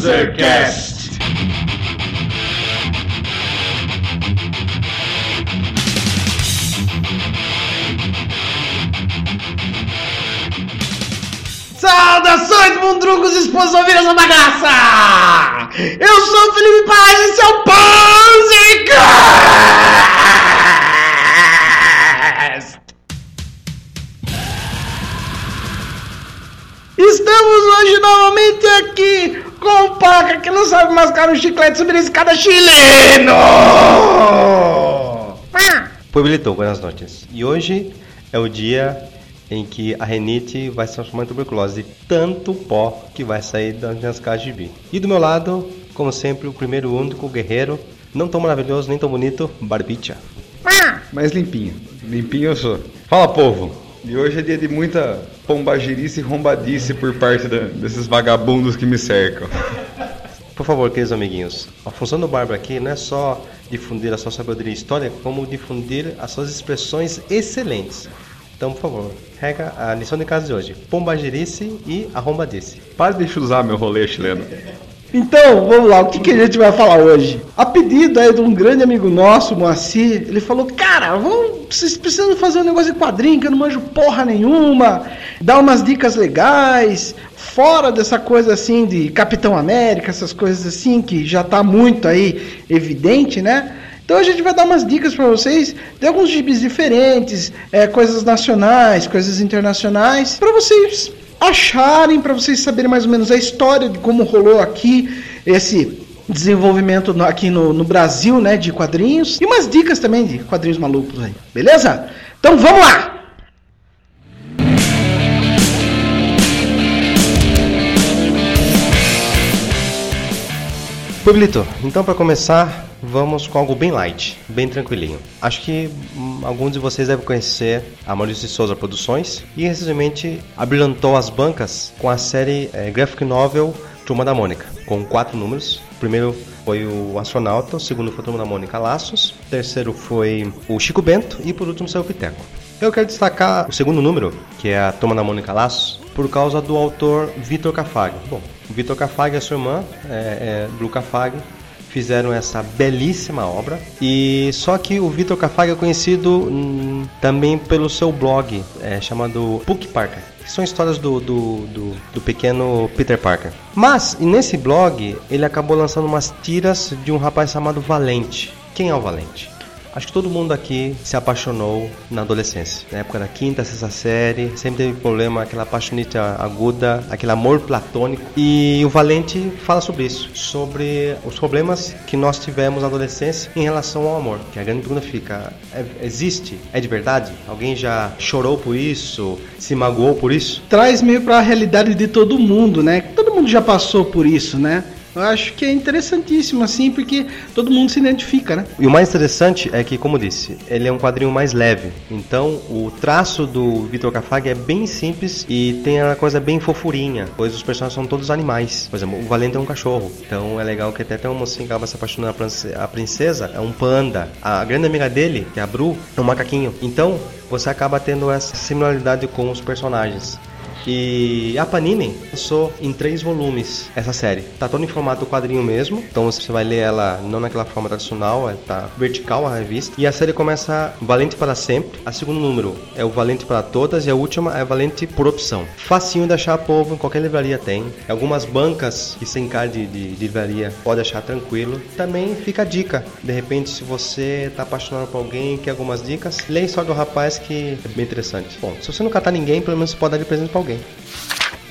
Panzercast. Saudações, mundrugos, esposos, ovelhas da bagaça! Eu sou o Felipe Paz e esse é o! Estamos hoje novamente aqui com o Paca, que não sabe mascar um chiclete a escada chileno! Pueblito, buenas noches. E hoje é o dia em que a renite vai se transformar em tuberculose tanto pó que vai sair das minhas caixas de bi. E do meu lado, como sempre, o primeiro único guerreiro, não tão maravilhoso nem tão bonito, Barbicha. Mais limpinho. Limpinho eu sou. Fala, povo. E hoje é dia de muita pombagirice e rombadice por parte da- desses vagabundos que me cercam. Por favor, queridos amiguinhos, a função do Barba aqui não é só difundir a sua sabedoria histórica, como difundir as suas expressões excelentes. Então, por favor, rega a lição de casa de hoje: pombagirice e arrombadice. Para de usar meu rolê chileno. Então, vamos lá, o que, que a gente vai falar hoje? A pedido aí de um grande amigo nosso, Moacir, ele falou, cara, vamos, vocês precisam fazer um negócio de quadrinho, que eu não manjo porra nenhuma, dar umas dicas legais, fora dessa coisa assim de Capitão América, essas coisas assim, que já tá muito aí evidente, né? Então a gente vai dar umas dicas para vocês de alguns gibis diferentes, é, coisas nacionais, coisas internacionais, para vocês acharem, para vocês saberem mais ou menos a história de como rolou aqui esse desenvolvimento aqui no, no Brasil, né, de quadrinhos e umas dicas também de quadrinhos malucos aí, beleza? Então vamos lá! Pueblito, então para começar, vamos com algo bem light, bem tranquilinho. Acho que hum, alguns de vocês devem conhecer a Maurício de Souza Produções e recentemente abrilhantou as bancas com a série eh, graphic novel Turma da Mônica, com quatro números. O primeiro foi o Astronauta, o segundo foi a Turma da Mônica Laços, o terceiro foi o Chico Bento e por último saiu o Piteco. Eu quero destacar o segundo número, que é a Turma da Mônica Laços, por causa do autor Vitor Cafag. Bom, Vitor Cafag a sua irmã, é, é, Blue Cafag, fizeram essa belíssima obra. E só que o Vitor Cafag é conhecido hum, também pelo seu blog é, chamado Puck Parker. Que são histórias do, do, do, do pequeno Peter Parker. Mas nesse blog ele acabou lançando umas tiras de um rapaz chamado Valente. Quem é o Valente? Acho que todo mundo aqui se apaixonou na adolescência. Na época da quinta, sexta série, sempre teve problema, aquela paixonite aguda, aquele amor platônico. E o Valente fala sobre isso, sobre os problemas que nós tivemos na adolescência em relação ao amor. Que a grande pergunta fica: é- existe? É de verdade? Alguém já chorou por isso? Se magoou por isso? Traz meio para a realidade de todo mundo, né? Todo mundo já passou por isso, né? Eu acho que é interessantíssimo assim, porque todo mundo se identifica, né? E o mais interessante é que, como disse, ele é um quadrinho mais leve. Então, o traço do Vitor Cafag é bem simples e tem a coisa bem fofurinha, pois os personagens são todos animais. Por exemplo, o Valente é um cachorro. Então, é legal que até tem uma mocinha que acaba se apaixonando a princesa, é um panda. A grande amiga dele, que é a Bru, é um macaquinho. Então, você acaba tendo essa similaridade com os personagens. E a Panini lançou em três volumes essa série. Tá toda em formato quadrinho mesmo, então você vai ler ela não naquela forma tradicional, ela tá vertical a revista. E a série começa Valente para Sempre. A segundo número é o Valente para Todas e a última é Valente por Opção. Facinho de achar povo, qualquer livraria tem. Algumas bancas que sem cara de, de, de livraria pode achar tranquilo. Também fica a dica. De repente, se você tá apaixonado por alguém, quer algumas dicas, leia história do rapaz que é bem interessante. Bom, se você não catar ninguém, pelo menos você pode dar de presente pra alguém.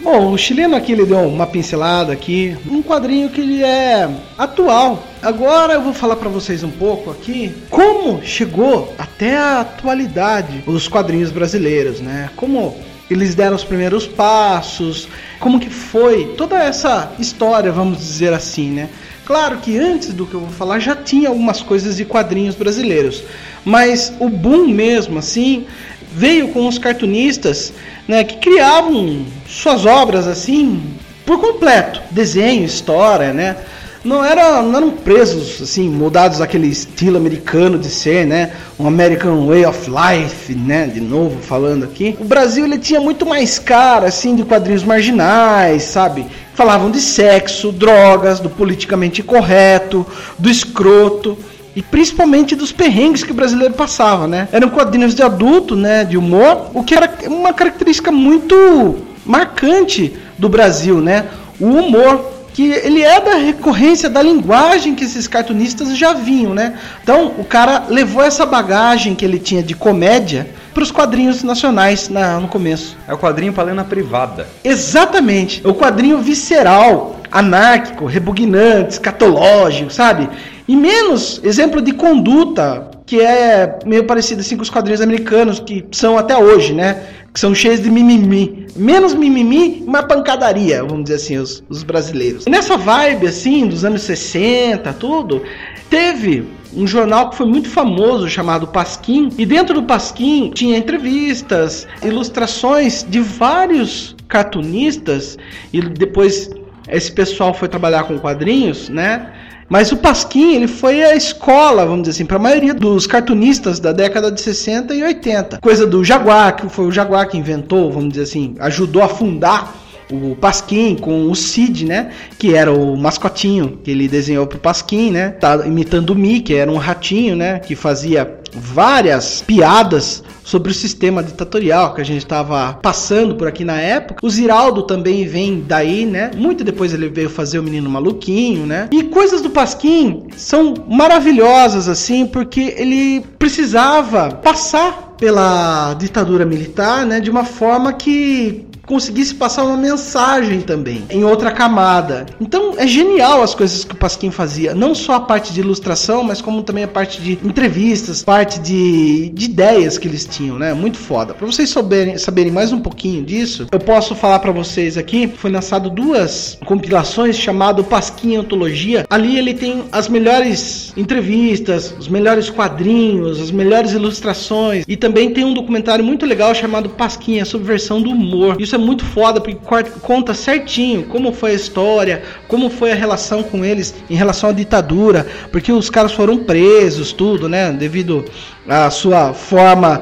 Bom, o chileno aqui ele deu uma pincelada aqui, um quadrinho que ele é atual. Agora eu vou falar para vocês um pouco aqui como chegou até a atualidade os quadrinhos brasileiros, né? Como eles deram os primeiros passos, como que foi toda essa história, vamos dizer assim, né? Claro que antes do que eu vou falar já tinha algumas coisas de quadrinhos brasileiros, mas o boom mesmo assim veio com os cartunistas, né, que criavam suas obras assim por completo, desenho, história, né? Não, era, não eram presos, assim, mudados aquele estilo americano de ser, né? Um American Way of Life, né? De novo falando aqui. O Brasil, ele tinha muito mais cara, assim, de quadrinhos marginais, sabe? falavam de sexo, drogas, do politicamente correto, do escroto e principalmente dos perrengues que o brasileiro passava, né? Eram quadrinhos de adulto, né, de humor, o que era uma característica muito marcante do Brasil, né? O humor que ele é da recorrência da linguagem que esses cartunistas já vinham, né? Então, o cara levou essa bagagem que ele tinha de comédia para os quadrinhos nacionais na, no começo. É o quadrinho para ler na privada. Exatamente. O quadrinho visceral, anárquico, repugnante, escatológico, sabe? E menos exemplo de conduta, que é meio parecido assim com os quadrinhos americanos, que são até hoje, né? Que são cheios de mimimi. Menos mimimi, uma pancadaria, vamos dizer assim, os, os brasileiros. E nessa vibe, assim, dos anos 60, tudo, teve um jornal que foi muito famoso chamado Pasquim. E dentro do Pasquim tinha entrevistas, ilustrações de vários cartunistas. E depois esse pessoal foi trabalhar com quadrinhos, né? Mas o Pasquim, ele foi a escola, vamos dizer assim, para a maioria dos cartunistas da década de 60 e 80. Coisa do Jaguar, que foi o Jaguar que inventou, vamos dizer assim, ajudou a fundar o Pasquim com o Cid, né? Que era o mascotinho que ele desenhou pro Pasquim, né? Tá imitando o Mickey, era um ratinho, né? Que fazia várias piadas sobre o sistema ditatorial que a gente estava passando por aqui na época. O Ziraldo também vem daí, né? Muito depois ele veio fazer o Menino Maluquinho, né? E coisas do Pasquim são maravilhosas, assim, porque ele precisava passar pela ditadura militar, né? De uma forma que conseguisse passar uma mensagem também em outra camada. Então é genial as coisas que o Pasquim fazia, não só a parte de ilustração, mas como também a parte de entrevistas, parte de, de ideias que eles tinham, né? Muito foda. Para vocês saberem, saberem mais um pouquinho disso, eu posso falar para vocês aqui, foi lançado duas compilações chamado Pasquim Antologia. Ali ele tem as melhores entrevistas, os melhores quadrinhos, as melhores ilustrações e também tem um documentário muito legal chamado Pasquim, a subversão do humor. Isso é muito foda porque conta certinho como foi a história, como foi a relação com eles em relação à ditadura, porque os caras foram presos, tudo, né? Devido à sua forma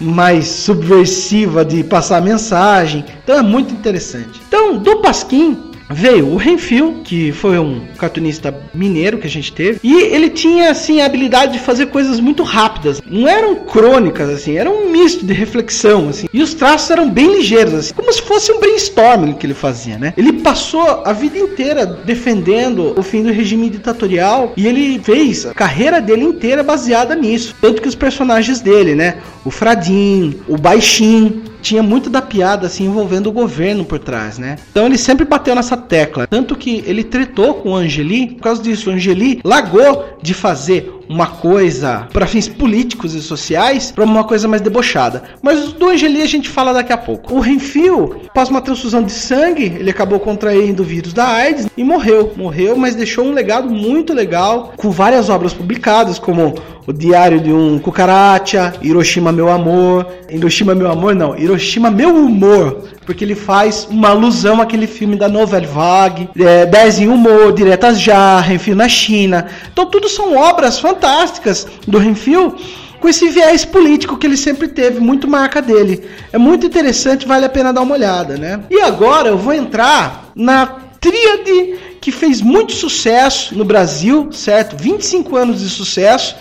mais subversiva de passar mensagem. Então é muito interessante. Então, do Pasquim, veio o Renfil, que foi um cartunista mineiro que a gente teve, e ele tinha assim a habilidade de fazer coisas muito rápidas. Não eram crônicas assim, era um misto de reflexão assim. E os traços eram bem ligeiros assim, como se fosse um brainstorming que ele fazia, né? Ele passou a vida inteira defendendo o fim do regime ditatorial e ele fez a carreira dele inteira baseada nisso. Tanto que os personagens dele, né, o Fradim, o Baixinho, tinha muito da piada assim envolvendo o governo por trás, né? Então ele sempre bateu nessa tecla, tanto que ele tretou com o Angeli por causa disso. O Angeli largou de fazer uma coisa para fins políticos e sociais para uma coisa mais debochada. Mas do Angeli a gente fala daqui a pouco. O Renfio, após uma transfusão de sangue, ele acabou contraindo o vírus da AIDS e morreu. Morreu, mas deixou um legado muito legal com várias obras publicadas, como o Diário de um Cucaracha, Hiroshima Meu Amor, Hiroshima Meu Amor não, Hiroshima Meu Humor, porque ele faz uma alusão àquele filme da Nouvelle Vague, é, 10 em Humor, Diretas Já, Renfio na China. Então tudo são obras fantásticas do Renfio com esse viés político que ele sempre teve, muito marca dele. É muito interessante, vale a pena dar uma olhada, né? E agora eu vou entrar na tríade que fez muito sucesso no Brasil, certo? 25 anos de sucesso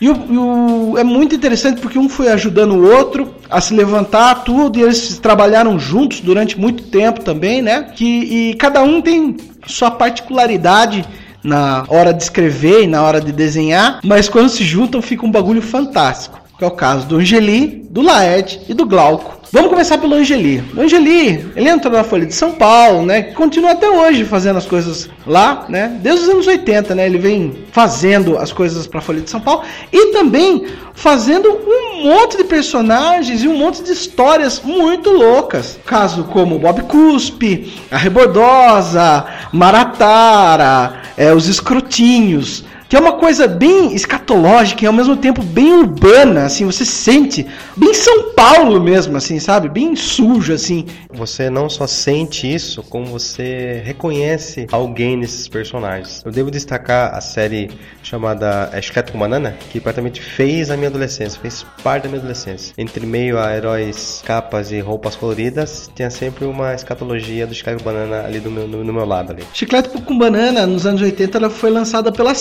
e, o, o, é muito interessante porque um foi ajudando o outro a se levantar, tudo, e eles trabalharam juntos durante muito tempo também, né? Que, e cada um tem sua particularidade na hora de escrever e na hora de desenhar, mas quando se juntam fica um bagulho fantástico. Que é o caso do Angeli, do Laerte e do Glauco. Vamos começar pelo Angeli. O Angeli, ele entrou na Folha de São Paulo, né? Continua até hoje fazendo as coisas lá, né? Desde os anos 80, né? Ele vem fazendo as coisas para a Folha de São Paulo e também fazendo um monte de personagens e um monte de histórias muito loucas. Caso como Bob Cuspe, a Rebordosa, Maratara, é, os Escrotinhos, que é uma coisa bem escatológica e ao mesmo tempo bem urbana, assim, você sente bem São Paulo mesmo, assim, sabe? Bem sujo, assim. Você não só sente isso, como você reconhece alguém nesses personagens. Eu devo destacar a série chamada Esqueleto com Banana, que praticamente fez a minha adolescência, fez parte da minha adolescência. Entre meio a heróis, capas e roupas coloridas, tinha sempre uma escatologia do Esqueleto com Banana ali do meu, no, no meu lado ali. Chiclete com Banana, nos anos 80, ela foi lançada pela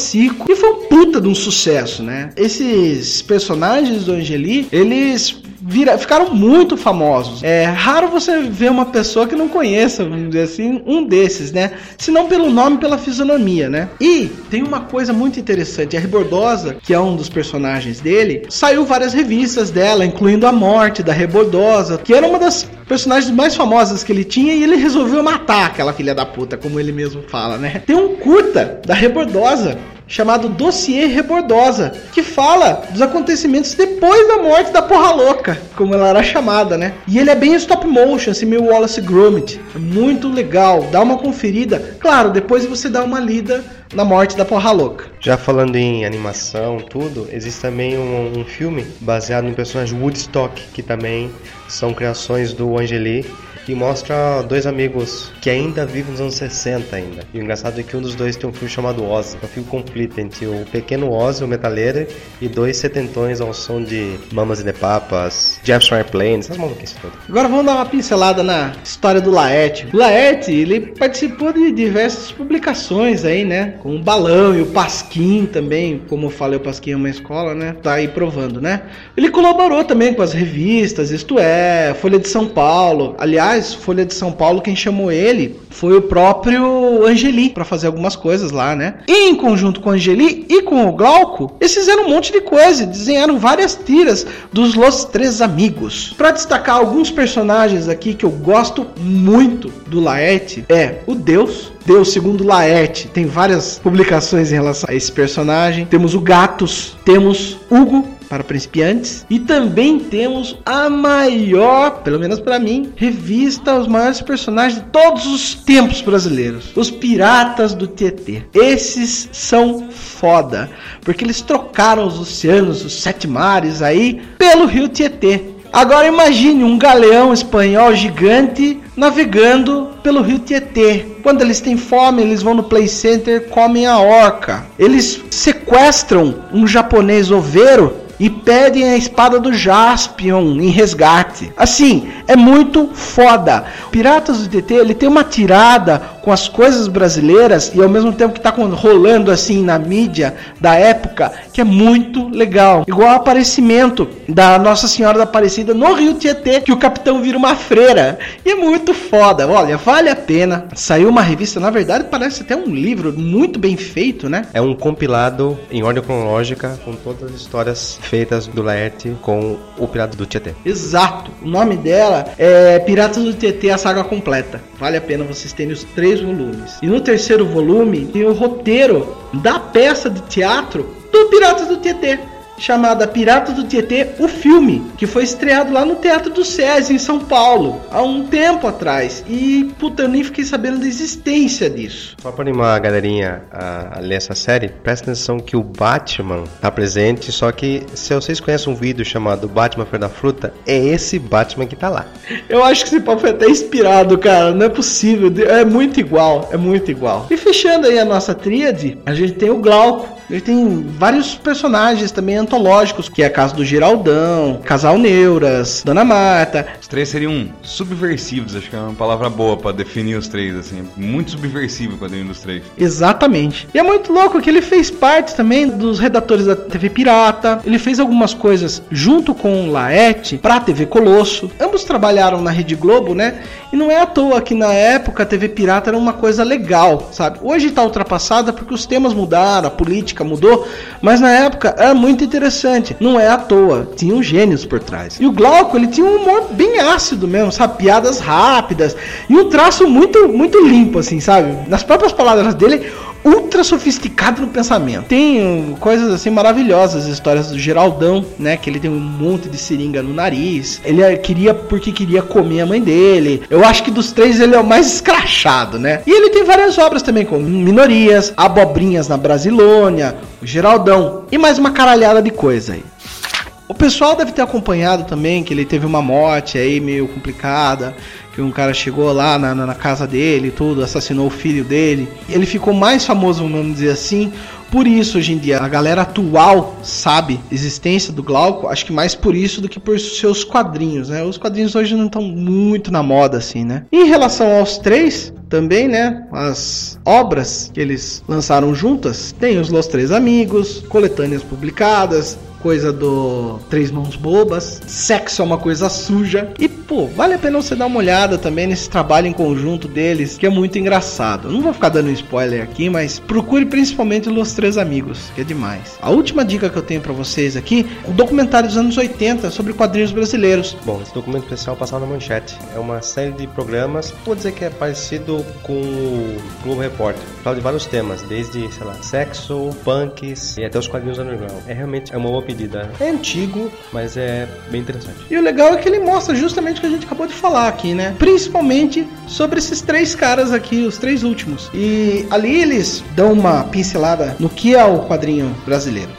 E foi um puta de um sucesso, né? Esses personagens do Angeli, eles vira, ficaram muito famosos. É raro você ver uma pessoa que não conheça, vamos dizer assim, um desses, né? Se não pelo nome, pela fisionomia, né? E tem uma coisa muito interessante, a Rebordosa, que é um dos personagens dele, saiu várias revistas dela, incluindo a morte da Rebordosa, que era uma das personagens mais famosas que ele tinha e ele resolveu matar aquela filha da puta, como ele mesmo fala, né? Tem um curta da Rebordosa chamado Dossiê Rebordosa, que fala dos acontecimentos depois da morte da porra louca, como ela era chamada, né? E ele é bem stop motion, assim, meio Wallace Gromit. É muito legal, dá uma conferida. Claro, depois você dá uma lida na morte da porra louca. Já falando em animação, tudo, existe também um, um filme baseado no personagem Woodstock, que também são criações do Angeli e mostra dois amigos que ainda vivem nos anos 60 ainda. E o engraçado é que um dos dois tem um filme chamado Ozzy, é um filme conflito entre o pequeno Ozzy, o metaleiro, e dois setentões ao som de Mamas e the Papas, Jefferson Airplane, essas maluquices todas. Agora vamos dar uma pincelada na história do Laerte. O Laerte, ele participou de diversas publicações aí, né? Com o Balão e o Pasquim também, como eu falei, o Pasquim é uma escola, né? Tá aí provando, né? Ele colaborou também com as revistas, isto é, Folha de São Paulo. Aliás, Folha de São Paulo, quem chamou ele foi o próprio Angeli para fazer algumas coisas lá, né? E em conjunto com o Angeli e com o Glauco, eles fizeram um monte de coisa, desenharam várias tiras dos Los Três Amigos. Para destacar alguns personagens aqui que eu gosto muito do Laerte é o Deus, Deus segundo Laerte. Tem várias publicações em relação a esse personagem. Temos o Gatos, temos Hugo, para principiantes. E também temos a maior, pelo menos para mim, revista, os maiores personagens de todos os tempos brasileiros: Os Piratas do Tietê. Esses são foda, porque eles trocaram os oceanos, os sete mares aí, pelo rio Tietê. Agora imagine um galeão espanhol gigante navegando pelo rio Tietê. Quando eles têm fome, eles vão no play center, comem a orca. Eles sequestram um japonês oveiro pedem a espada do Jaspion em resgate. Assim, é muito foda. Piratas do TT, ele tem uma tirada com as coisas brasileiras e ao mesmo tempo que tá rolando assim na mídia da época, que é muito legal. Igual o aparecimento da Nossa Senhora da Aparecida no Rio Tietê, que o capitão vira uma freira. E é muito foda. Olha, vale a pena. Saiu uma revista, na verdade, parece até um livro muito bem feito, né? É um compilado em ordem cronológica com todas as histórias feitas do Laerte com o Pirata do Tietê. Exato. O nome dela é Piratas do Tietê, a saga completa. Vale a pena vocês terem os três volumes. E no terceiro volume tem o roteiro da peça de teatro do Piratas do Tietê chamada Piratas do Tietê, o filme, que foi estreado lá no Teatro do SESI em São Paulo, há um tempo atrás. E, puta, eu nem fiquei sabendo da existência disso. Só para animar a galerinha a, a, ler essa série, presta atenção que o Batman tá presente, só que se vocês conhecem um vídeo chamado Batman Foi da Fruta, é esse Batman que tá lá. Eu acho que esse papo foi até inspirado, cara, não é possível, é muito igual, é muito igual. E fechando aí a nossa tríade, a gente tem o Glauco, ele tem vários personagens também antológicos, que é a Casa do Geraldão, Casal Neuras, Dona Marta. Os três seriam subversivos, acho que é uma palavra boa para definir os três, assim. Muito subversivo quando dos três. Exatamente. E é muito louco que ele fez parte também dos redatores da TV Pirata. Ele fez algumas coisas junto com o Laerte pra TV Colosso. Ambos trabalharam na Rede Globo, né? E não é à toa que na época a TV Pirata era uma coisa legal, sabe? Hoje tá ultrapassada porque os temas mudaram, a política mudou, mas na época era muito interessante. Não é à toa, tinham gênios por trás. E o Glauco, ele tinha um humor bem ácido mesmo, sabe? Piadas rápidas e um traço muito, muito limpo, assim, sabe? Nas próprias palavras dele, ultra sofisticado no pensamento. Tem coisas assim maravilhosas, histórias do Geraldão, né? Que ele tem um monte de seringa no nariz. Ele é, queria porque queria comer a mãe dele. Eu acho que dos três ele é o mais escrachado, né? E ele tem várias obras também, como Minorias, Abobrinhas na Brasilônia, o Geraldão e mais uma caralhada de coisa aí. O pessoal deve ter acompanhado também que ele teve uma morte aí meio complicada, que um cara chegou lá na, na, casa dele, tudo, assassinou o filho dele. Ele ficou mais famoso, vamos dizer assim, por isso hoje em dia a galera atual sabe existência do Glauco, acho que mais por isso do que por seus quadrinhos, né? Os quadrinhos hoje não estão muito na moda assim, né? Em relação aos três, também, né? As obras que eles lançaram juntas, tem os Los Três Amigos, coletâneas publicadas, coisa do Três Mãos Bobas, sexo é uma coisa suja. E, pô, vale a pena você dar uma olhada também nesse trabalho em conjunto deles, que é muito engraçado. não vou ficar dando spoiler aqui, mas procure principalmente Los Três Amigos, que é demais. A última dica que eu tenho para vocês aqui é um documentário dos anos 80 sobre quadrinhos brasileiros. Bom, esse documento especial passado na manchete. É uma série de programas, vou dizer que é parecido com o Globo Repórter. Fala de vários temas, desde, sei lá, sexo, punks e até os quadrinhos underground. É realmente é uma boa pedida. É antigo, mas é bem interessante. E o legal é que ele mostra justamente o que a gente acabou de falar aqui, né? Principalmente sobre esses três caras aqui, os três últimos. E ali eles dão uma pincelada no que é o quadrinho brasileiro.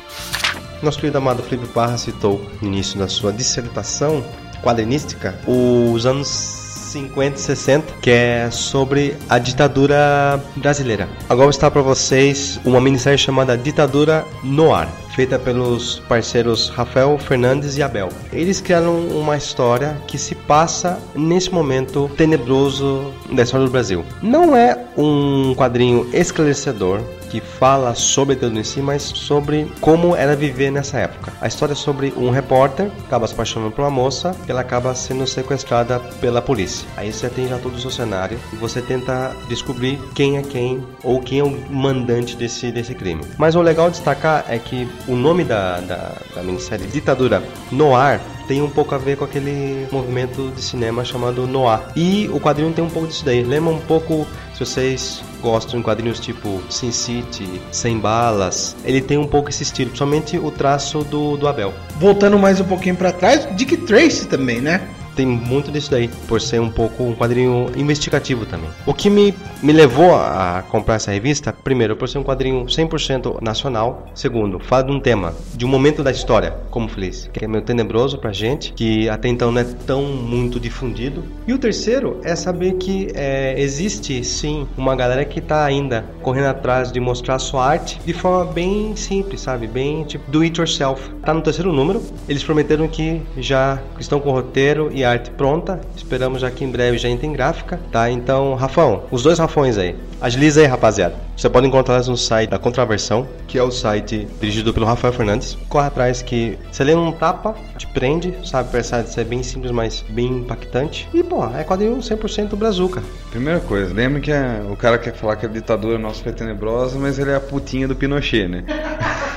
Nosso querido amado Felipe Parra citou no início da sua dissertação quadrinística os anos 50 e 60, que é sobre a ditadura brasileira. Agora estar para vocês uma minissérie chamada Ditadura no Ar feita pelos parceiros Rafael Fernandes e Abel. Eles criaram uma história que se passa nesse momento tenebroso da história do Brasil. Não é um quadrinho esclarecedor, que fala sobre tudo em si, mas sobre como era viver nessa época. A história é sobre um repórter que acaba se apaixonando por uma moça e ela acaba sendo sequestrada pela polícia. Aí você tem já todo o seu cenário e você tenta descobrir quem é quem ou quem é o mandante desse, desse crime. Mas o legal de destacar é que o nome da, da, da minissérie Ditadura Noir tem um pouco a ver com aquele movimento de cinema chamado Noir. E o quadrinho tem um pouco disso daí. Lembra um pouco, se vocês gostam de quadrinhos tipo Sin City, Sem Balas, ele tem um pouco esse estilo, principalmente o traço do, do Abel. Voltando mais um pouquinho para trás, Dick Tracy também, né? Tem muito disso daí, por ser um pouco um quadrinho investigativo também. O que me, me levou a comprar essa revista, primeiro, por ser um quadrinho 100% nacional, segundo, fala de um tema, de um momento da história, como feliz, que é meio tenebroso pra gente, que até então não é tão muito difundido. E o terceiro é saber que é, existe sim uma galera que tá ainda correndo atrás de mostrar sua arte de forma bem simples, sabe? Bem tipo do it yourself. Tá no terceiro número, eles prometeram que já estão com o roteiro e arte pronta. Esperamos já que em breve já entre em gráfica, tá? Então, Rafão, os dois Rafões aí. Agiliza aí, rapaziada. Você pode encontrá-las no site da Contraversão, que é o site dirigido pelo Rafael Fernandes. Corre atrás que você lê um tapa, te prende, sabe? Apesar de ser bem simples, mas bem impactante. E, pô, é quadrinho 100% brazuca. Primeira coisa, lembra que é, o cara quer falar que a ditadura nossa é tenebrosa, mas ele é a putinha do Pinochet, né?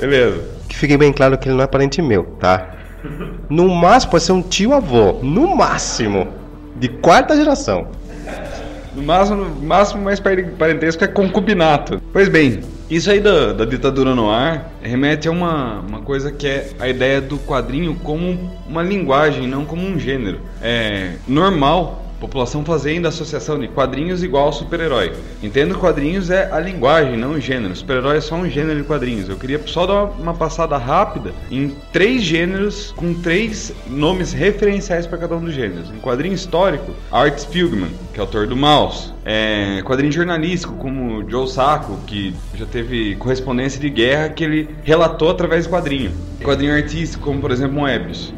Beleza. Que fique bem claro que ele não é parente meu, tá? No máximo pode ser um tio avô. No máximo. De quarta geração. No máximo, no máximo mais parentesco é concubinato. Pois bem, isso aí da, da ditadura no ar remete a uma, uma coisa que é a ideia do quadrinho como uma linguagem, não como um gênero. É normal População fazendo associação de quadrinhos igual super-herói. Entendo que quadrinhos é a linguagem, não o gênero. Super-herói é só um gênero de quadrinhos. Eu queria só dar uma passada rápida em três gêneros com três nomes referenciais para cada um dos gêneros. Em quadrinho histórico, Art Spiegelman, que é autor do Mouse. É, quadrinho jornalístico, como Joe Sacco, que já teve correspondência de guerra que ele relatou através de quadrinho. Quadrinho artístico, como por exemplo Moebius.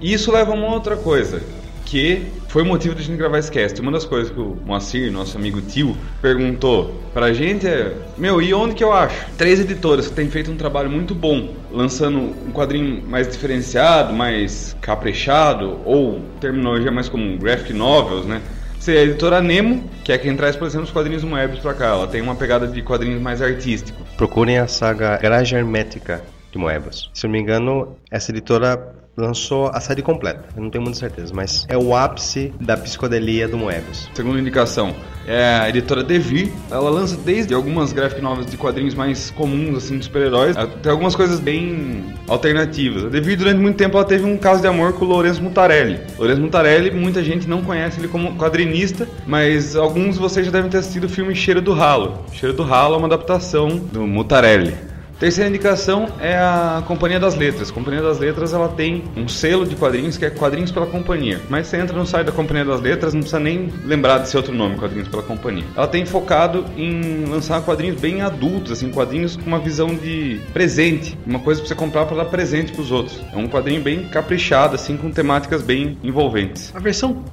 Isso leva a uma outra coisa que foi o motivo de a gente gravar esse cast. Uma das coisas que o Moacir, nosso amigo tio, perguntou pra gente é: Meu, e onde que eu acho? Três editoras que têm feito um trabalho muito bom, lançando um quadrinho mais diferenciado, mais caprichado, ou terminologia mais como graphic novels, né? Seria a editora Nemo, que é quem traz, por exemplo, os quadrinhos Moebius pra cá. Ela tem uma pegada de quadrinhos mais artístico. Procurem a saga Grade Hermética de Moebius. Se eu não me engano, essa editora lançou a série completa. Eu não tenho muita certeza, mas é o ápice da psicodelia do Moebius. Segunda indicação é a editora Devir. Ela lança desde algumas graphic novels de quadrinhos mais comuns, assim, de super-heróis, até algumas coisas bem alternativas. A Devir, durante muito tempo, ela teve um caso de amor com o Lourenço Mutarelli. Lourenço Mutarelli, muita gente não conhece ele como quadrinista, mas alguns de vocês já devem ter assistido o filme Cheiro do Ralo. Cheiro do Ralo é uma adaptação do Mutarelli. Terceira indicação é a Companhia das Letras. A Companhia das Letras ela tem um selo de quadrinhos que é Quadrinhos pela Companhia. Mas você entra no site da Companhia das Letras, não precisa nem lembrar desse outro nome, Quadrinhos pela Companhia. Ela tem focado em lançar quadrinhos bem adultos, assim, quadrinhos com uma visão de presente, uma coisa para você comprar para dar presente para os outros. É um quadrinho bem caprichado, assim, com temáticas bem envolventes. A versão!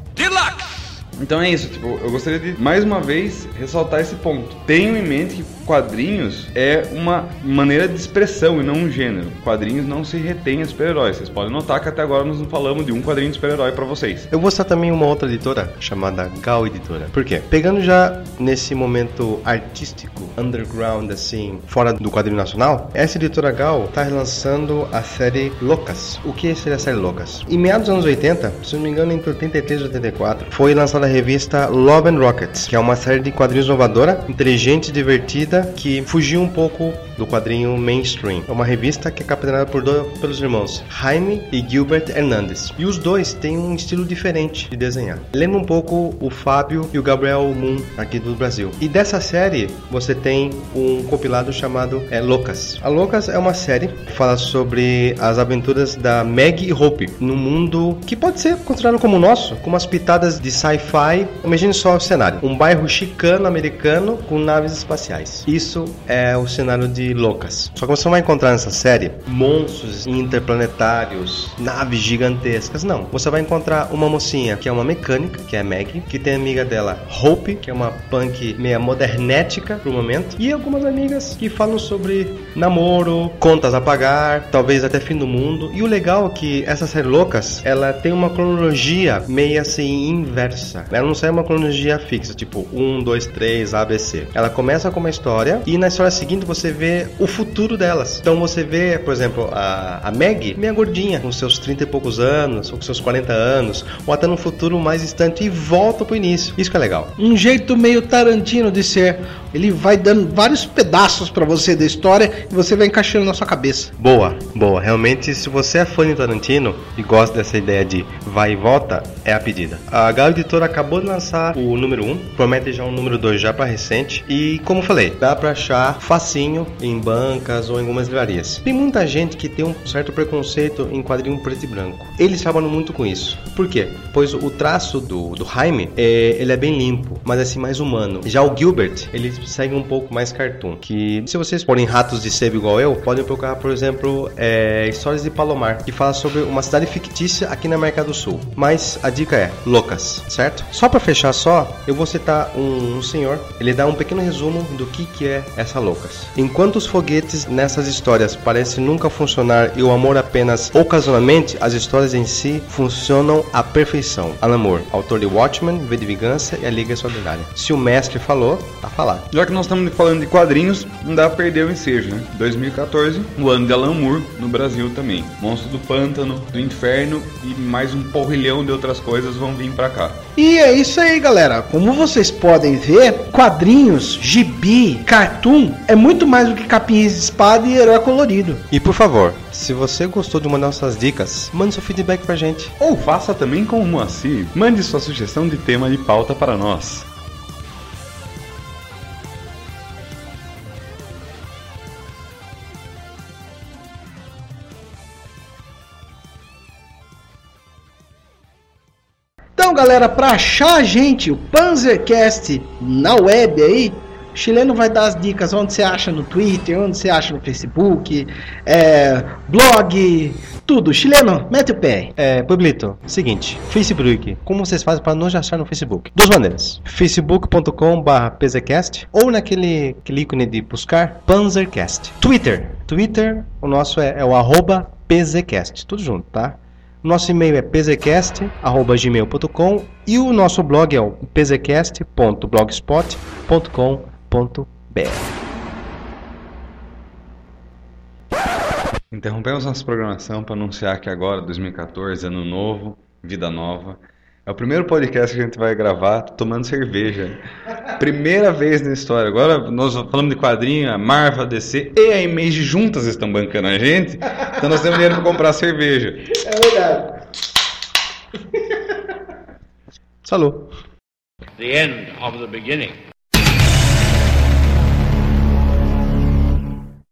Então é isso, tipo, eu gostaria de mais uma vez ressaltar esse ponto. Tenho em mente que quadrinhos é uma maneira de expressão e não um gênero. Quadrinhos não se retém a super-heróis. Vocês podem notar que até agora nós não falamos de um quadrinho de super-herói para vocês. Eu vou citar também uma outra editora chamada Gal Editora. Por quê? Pegando já nesse momento artístico, underground, assim, fora do quadrinho nacional, essa editora Gal está relançando a série Loucas. O que seria a série Loucas? Em meados dos anos 80, se não me engano, entre 83 e 84, foi lançada a revista Love and Rockets, que é uma série de quadrinhos inovadora, inteligente e divertida que fugiu um pouco do quadrinho mainstream. É uma revista que é capitaneada por dois, pelos irmãos Jaime e Gilbert Hernandez. E os dois têm um estilo diferente de desenhar. Lembra um pouco o Fábio e o Gabriel Moon aqui do Brasil. E dessa série você tem um compilado chamado é, Loucas. A Loucas é uma série que fala sobre as aventuras da Meg e Hope num mundo que pode ser considerado como nosso, com umas pitadas de sci-fi. Imagine só o cenário: um bairro chicano americano com naves espaciais. Isso é o cenário de Loucas. Só que você não vai encontrar nessa série monstros interplanetários, naves gigantescas, não. Você vai encontrar uma mocinha que é uma mecânica, que é Maggie, que tem amiga dela Hope, que é uma punk meia modernética pro momento, e algumas amigas que falam sobre namoro, contas a pagar, talvez até fim do mundo. E o legal é que essa série Loucas, ela tem uma cronologia meio assim inversa. Ela não sai uma cronologia fixa, tipo 1, 2, 3, ABC. Ela começa com uma história e na história seguinte você vê o futuro delas. Então você vê, por exemplo, a, a Meg, meia gordinha, com seus 30 e poucos anos, ou com seus 40 anos, ou até no futuro mais distante e volta pro início. Isso que é legal. Um jeito meio Tarantino de ser. Ele vai dando vários pedaços para você da história e você vai encaixando na sua cabeça. Boa, boa. Realmente, se você é fã de Tarantino e gosta dessa ideia de vai e volta, é a pedida. A Gal Editora acabou de lançar o número 1, promete já um número 2 já para recente. E como falei, dá para achar facinho em bancas ou em algumas livrarias. Tem muita gente que tem um certo preconceito em quadrinho preto e branco. Eles trabalham muito com isso. Por quê? Pois o traço do, do Jaime, é, ele é bem limpo, mas assim mais humano. Já o Gilbert, ele segue um pouco mais cartoon. Que se vocês forem ratos de sebo igual eu, podem procurar, por exemplo, é, Histórias de Palomar, que fala sobre uma cidade fictícia aqui na América do Sul. Mas a dica é loucas, certo? Só para fechar só, eu vou citar um, um senhor. Ele dá um pequeno resumo do que que é essa loucas. Enquanto os foguetes nessas histórias parecem nunca funcionar e o amor apenas ocasionalmente, as histórias em si funcionam à perfeição. Alan Moore, autor de Watchmen, V de Vingança e A Liga Extraordinária. Se o mestre falou, tá falado. Já que nós estamos falando de quadrinhos, não dá pra perder o ensejo, né? 2014, o ano de Alan Moore no Brasil também. Monstro do Pântano, do Inferno e mais um porrilhão de outras coisas vão vir pra cá. E é isso aí, galera. Como vocês podem ver, quadrinhos, gibi, cartoon é muito mais do que capinhas de espada e herói colorido. E por favor, se você gostou de uma das nossas dicas, mande seu feedback pra gente. Ou faça também como o Moacir, mande sua sugestão de tema de pauta para nós. Galera, para achar a gente, o Panzercast na web aí, o chileno vai dar as dicas onde você acha no Twitter, onde você acha no Facebook, é, blog, tudo. Chileno, mete o pé. É, Publito, seguinte, Facebook, como vocês fazem para nos achar no Facebook? Duas maneiras, facebook.com.br pzcast ou naquele aquele ícone de buscar Panzercast. Twitter, Twitter, o nosso é, é o arroba pzcast, tudo junto, tá? Nosso e-mail é pzcast.gmail.com e o nosso blog é o pzcast.blogspot.com.br. Interrompemos nossa programação para anunciar que agora, 2014, ano novo, vida nova. É o primeiro podcast que a gente vai gravar tomando cerveja. Primeira vez na história. Agora nós falamos de quadrinho, a Marvel, a DC e a Image juntas estão bancando a gente. Então nós temos dinheiro para comprar cerveja. É verdade. Salud. the end of the beginning.